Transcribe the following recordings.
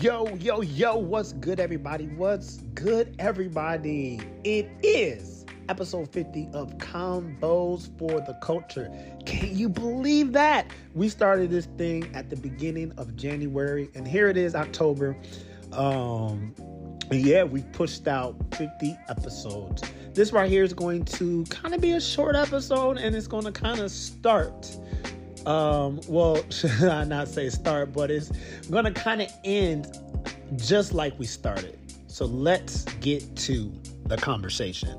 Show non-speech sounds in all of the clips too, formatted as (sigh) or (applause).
Yo, yo, yo, what's good, everybody? What's good, everybody? It is episode 50 of Convos for the Culture. Can you believe that? We started this thing at the beginning of January, and here it is, October. Um, yeah, we pushed out 50 episodes. This right here is going to kind of be a short episode, and it's going to kind of start um well should (laughs) i not say start but it's gonna kind of end just like we started. So let's get to the conversation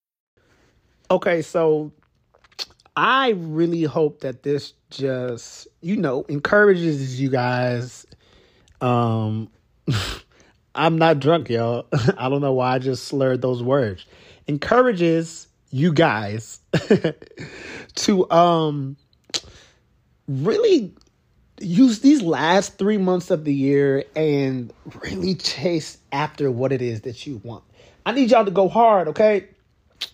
Okay so i really hope that this just you know encourages you guys um (laughs) i'm not drunk y'all (laughs) i don't know why i just slurred those words encourages you guys (laughs) to um really use these last three months of the year and really chase after what it is that you want. I need y'all to go hard, okay?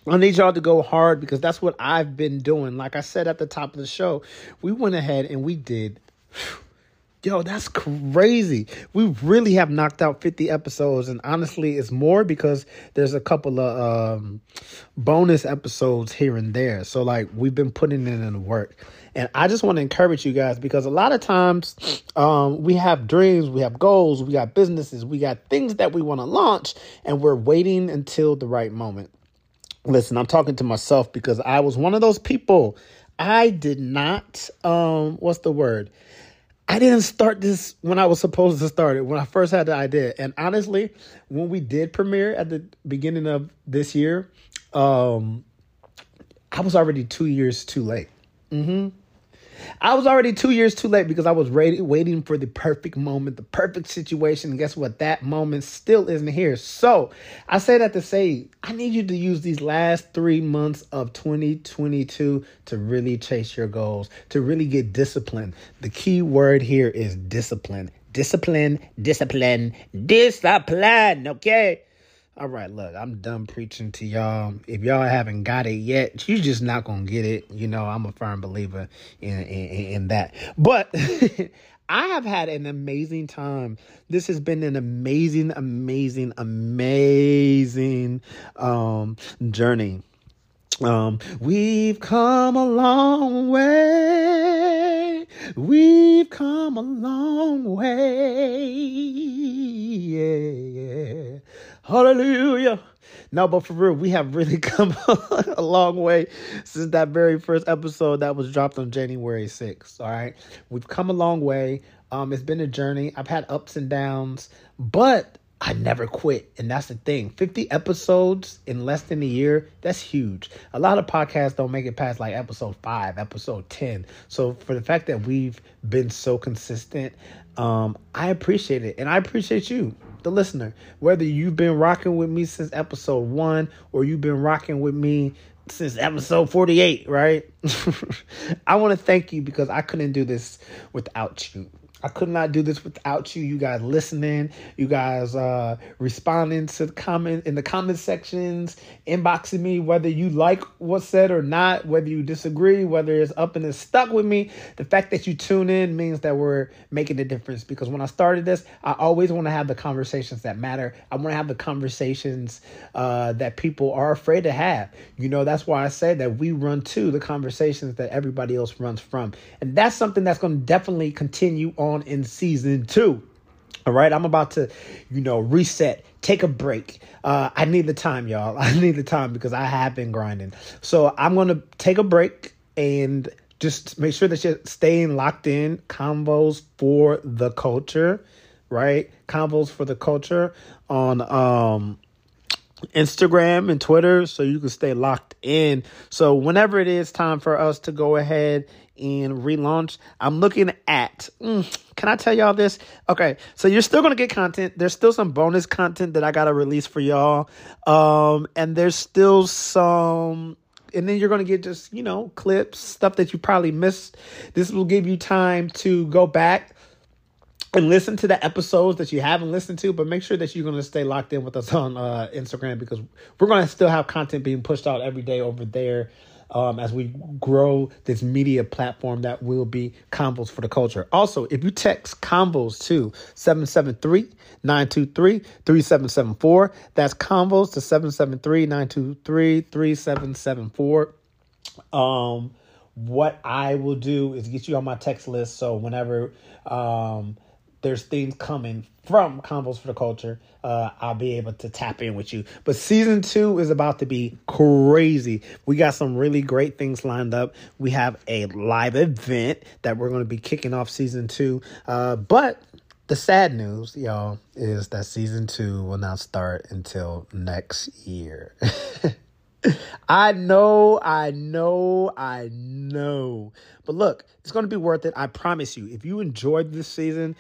I need y'all to go hard because that's what I've been doing. Like I said at the top of the show, we went ahead and we did. (sighs) Yo, that's crazy. We really have knocked out 50 episodes, and honestly, it's more because there's a couple of um, bonus episodes here and there. So, like, we've been putting in the work. And I just want to encourage you guys because a lot of times (sniffs) um, we have dreams, we have goals, we got businesses, we got things that we want to launch, and we're waiting until the right moment. Listen, I'm talking to myself because I was one of those people. I did not, um, what's the word? I didn't start this when I was supposed to start it, when I first had the idea. And honestly, when we did premiere at the beginning of this year, um, I was already two years too late. Mm-hmm. I was already two years too late because I was ready, waiting for the perfect moment, the perfect situation. And guess what? That moment still isn't here. So I say that to say, I need you to use these last three months of 2022 to really chase your goals, to really get disciplined. The key word here is discipline. Discipline, discipline, discipline. Okay. All right, look, I'm done preaching to y'all. If y'all haven't got it yet, you just not gonna get it. You know, I'm a firm believer in in, in that. But (laughs) I have had an amazing time. This has been an amazing, amazing, amazing um, journey. Um, we've come a long way. We've come a long way. Yeah, yeah. Hallelujah. No, but for real, we have really (laughs) come a long way since that very first episode that was dropped on January 6th. All right. We've come a long way. Um, it's been a journey. I've had ups and downs, but I never quit. And that's the thing. 50 episodes in less than a year, that's huge. A lot of podcasts don't make it past like episode 5, episode 10. So for the fact that we've been so consistent, um, I appreciate it. And I appreciate you, the listener. Whether you've been rocking with me since episode 1 or you've been rocking with me since episode 48, right? (laughs) I want to thank you because I couldn't do this without you. I could not do this without you. You guys listening, you guys uh, responding to the comment in the comment sections, inboxing me whether you like what's said or not, whether you disagree, whether it's up and it's stuck with me. The fact that you tune in means that we're making a difference. Because when I started this, I always want to have the conversations that matter. I want to have the conversations uh, that people are afraid to have. You know, that's why I say that we run to the conversations that everybody else runs from, and that's something that's going to definitely continue on in season two. All right, I'm about to, you know, reset, take a break. Uh, I need the time, y'all. (laughs) I need the time because I have been grinding. So I'm gonna take a break and just make sure that you're staying locked in. Convos for the culture, right? Convos for the culture on um Instagram and Twitter so you can stay locked in. So whenever it is time for us to go ahead and relaunch. I'm looking at, mm, can I tell y'all this? Okay, so you're still gonna get content. There's still some bonus content that I gotta release for y'all. Um, and there's still some and then you're going to get just you know clips stuff that you probably missed this will give you time to go back and listen to the episodes that you haven't listened to, but make sure that you're going to stay locked in with us on uh, Instagram because we're going to still have content being pushed out every day over there um, as we grow this media platform that will be Convos for the Culture. Also, if you text Convos to 773 923 3774, that's Convos to 773 923 3774. Um, what I will do is get you on my text list so whenever um, there's things coming from Convos for the Culture, uh, I'll be able to tap in with you. But season two is about to be crazy. We got some really great things lined up. We have a live event that we're going to be kicking off season two. Uh, but the sad news, y'all, is that season two will not start until next year. (laughs) I know, I know, I know. But look, it's going to be worth it. I promise you. If you enjoyed this season,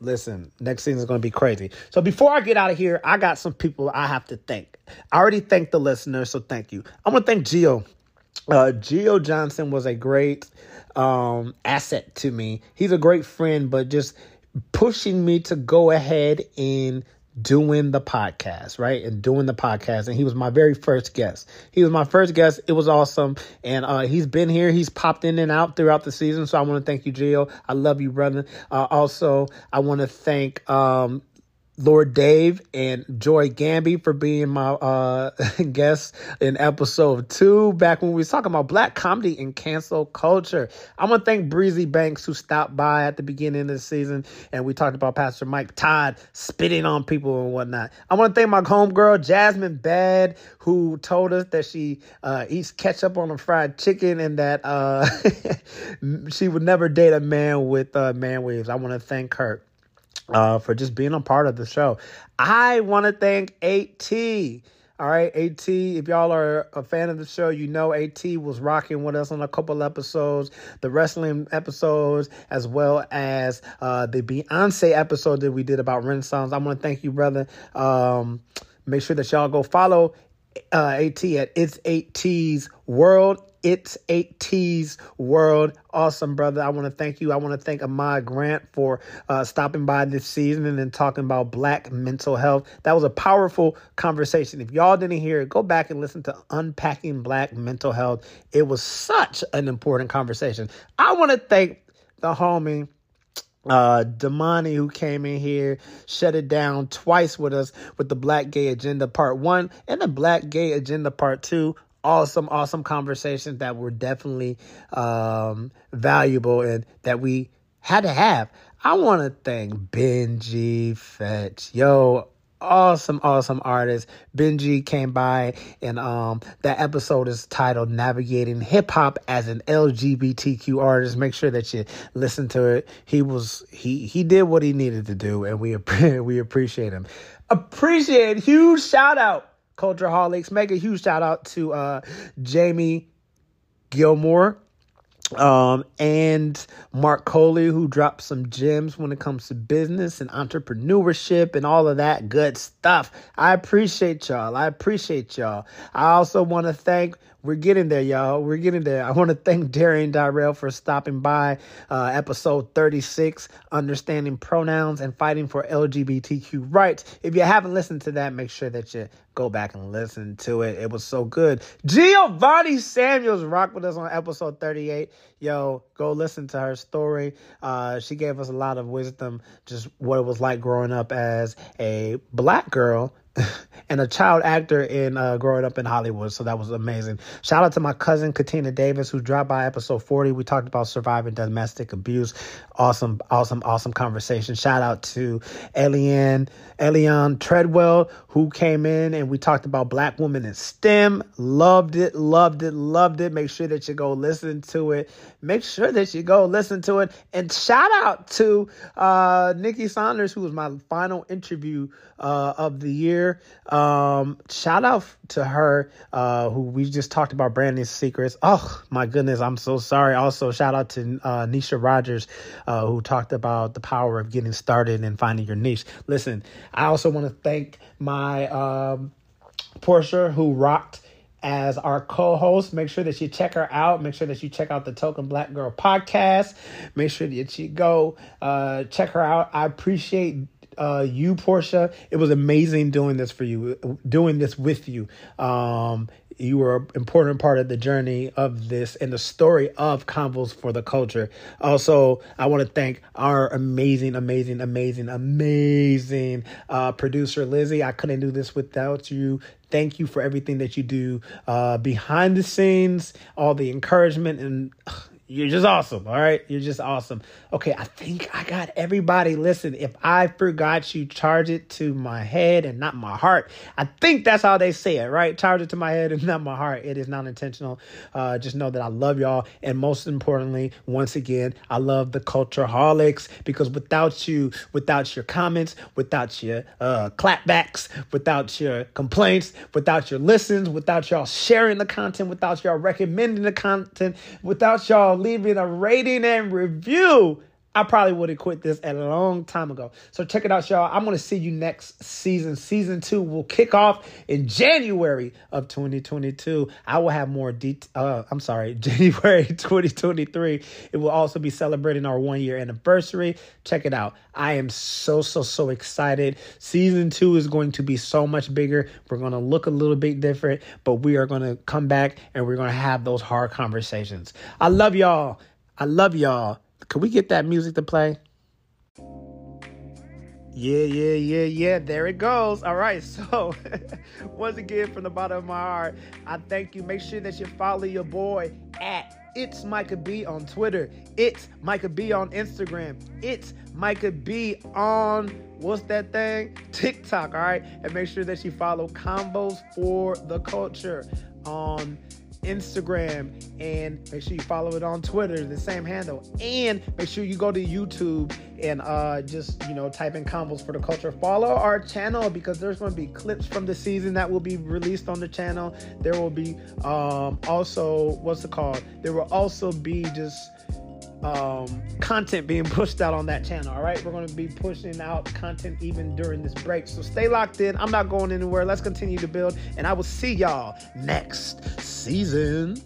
listen, next season is going to be crazy. So before I get out of here, I got some people I have to thank. I already thanked the listeners, so thank you. I'm going to thank Gio. Uh, Gio Johnson was a great um, asset to me. He's a great friend, but just pushing me to go ahead and doing the podcast, right? And doing the podcast. And he was my very first guest. He was my first guest. It was awesome. And uh, he's been here. He's popped in and out throughout the season. So I want to thank you, Gio. I love you, brother. Uh, also, I want to thank um, Lord Dave and Joy Gamby for being my uh, (laughs) guest in episode two, back when we was talking about black comedy and cancel culture. I want to thank Breezy Banks who stopped by at the beginning of the season and we talked about Pastor Mike Todd spitting on people and whatnot. I want to thank my homegirl Jasmine Bad who told us that she uh, eats ketchup on a fried chicken and that uh, (laughs) she would never date a man with uh, man waves. I want to thank her uh, for just being a part of the show. I want to thank AT. All right, AT, if y'all are a fan of the show, you know AT was rocking with us on a couple episodes, the wrestling episodes, as well as uh, the Beyonce episode that we did about Renaissance. I want to thank you, brother. Um, make sure that y'all go follow uh, AT at It's 8T's World it's 8T's World. Awesome, brother. I want to thank you. I want to thank Ahmad Grant for uh, stopping by this season and then talking about black mental health. That was a powerful conversation. If y'all didn't hear it, go back and listen to Unpacking Black Mental Health. It was such an important conversation. I want to thank the homie uh Damani who came in here shut it down twice with us with the Black Gay Agenda Part 1 and the Black Gay Agenda Part 2 awesome, awesome conversations that were definitely um, valuable and that we had to have. I want to thank Benji Fetch. Yo, awesome, awesome artist. Benji came by and um that episode is titled Navigating Hip Hop as an LGBTQ artist. Make sure that you listen to it. He was he he did what he needed to do and we (laughs) we appreciate him. Appreciate huge shout out Culture Holics. Make a huge shout out to uh, Jamie Gilmore um, and Mark Coley, who dropped some gems when it comes to business and entrepreneurship and all of that good stuff. I appreciate y'all. I appreciate y'all. I also want to thank we're getting there, y'all. We're getting there. I want to thank Darian Dyrell for stopping by uh, episode 36, Understanding Pronouns and Fighting for LGBTQ Rights. If you haven't listened to that, make sure that you go back and listen to it. It was so good. Giovanni Samuels rocked with us on episode 38. Yo, go listen to her story. Uh, she gave us a lot of wisdom, just what it was like growing up as a black girl and a child actor in uh, growing up in Hollywood. So that was amazing. Shout out to my cousin Katina Davis who dropped by episode 40. We talked about surviving domestic abuse. Awesome, awesome, awesome conversation. Shout out to Elian Elian Treadwell who came in and we talked about black women in STEM. Loved it, loved it, loved it. Make sure that you go listen to it. Make sure that you go listen to it. And shout out to uh, Nikki Saunders, who was my final interview uh, of the year earlier. Um, shout out to her, uh, who we just talked about branding secrets. Oh my goodness, I'm so sorry. Also, shout out to uh, Nisha Rogers, uh, who talked about the power of getting started and finding your niche. Listen, I also want to thank my um, Portia, who rocked as our co-host. Make sure that you check her out. Make sure that you check out the Token Black Girl podcast. Make sure that you go uh, check her out. I appreciate uh, you, Portia. It was amazing doing this for you, doing this with you. Um, you were an important part of the journey of this and the story of Convos for the Culture. Also, I want to thank our amazing, amazing, amazing, amazing uh, producer, Lizzy. I couldn't do this without you. Thank you for everything that you do uh, behind the scenes, all the encouragement, and you're just awesome. All right. You're just awesome. Okay. I think I got everybody. Listen, if I forgot you, charge it to my head and not my heart. I think that's how they say it, right? Charge it to my head and not my heart. It is not intentional. Uh, just know that I love y'all. And most importantly, once again, I love the culture holics because without you, without your comments, without your uh, clapbacks, without your complaints, without your listens, without y'all sharing the content, without y'all recommending the content, without y'all leaving a rating and review, I probably would have quit this a long time ago. So check it out, y'all. I'm going to see you next season. Season two will kick off in January of 2022. I will have more detail. Uh, I'm sorry, (laughs) January 2023. It will also be celebrating our one year anniversary. Check it out. I am so, so, so excited. Season two is going to be so much bigger. We're going to look a little bit different, but we are going to come back and we're going to have those hard conversations. I love y'all. I love y'all. Could we get that music to play? Yeah, yeah, yeah, yeah. There it goes. All right. (laughs) So, once again, from the bottom of my heart, I thank you. Make sure that you follow your boy at it's Micah B on Twitter. It's Micah B on Instagram. It's Micah B on what's that thing? (laughs) TikTok. All right. And make sure that you follow Convos for the Culture on Instagram, and make sure you follow it on Twitter, the same handle. And make sure you go to YouTube and uh, just you know type in Convos for the culture. Follow our channel because there's going to be clips from the season that will be released on the channel. There will be um, also what's it called? There will also be just um, content being pushed out on that channel. All right, we're going to be pushing out content even during this break. So stay locked in. I'm not going anywhere. Let's continue to build, and I will see y'all next season.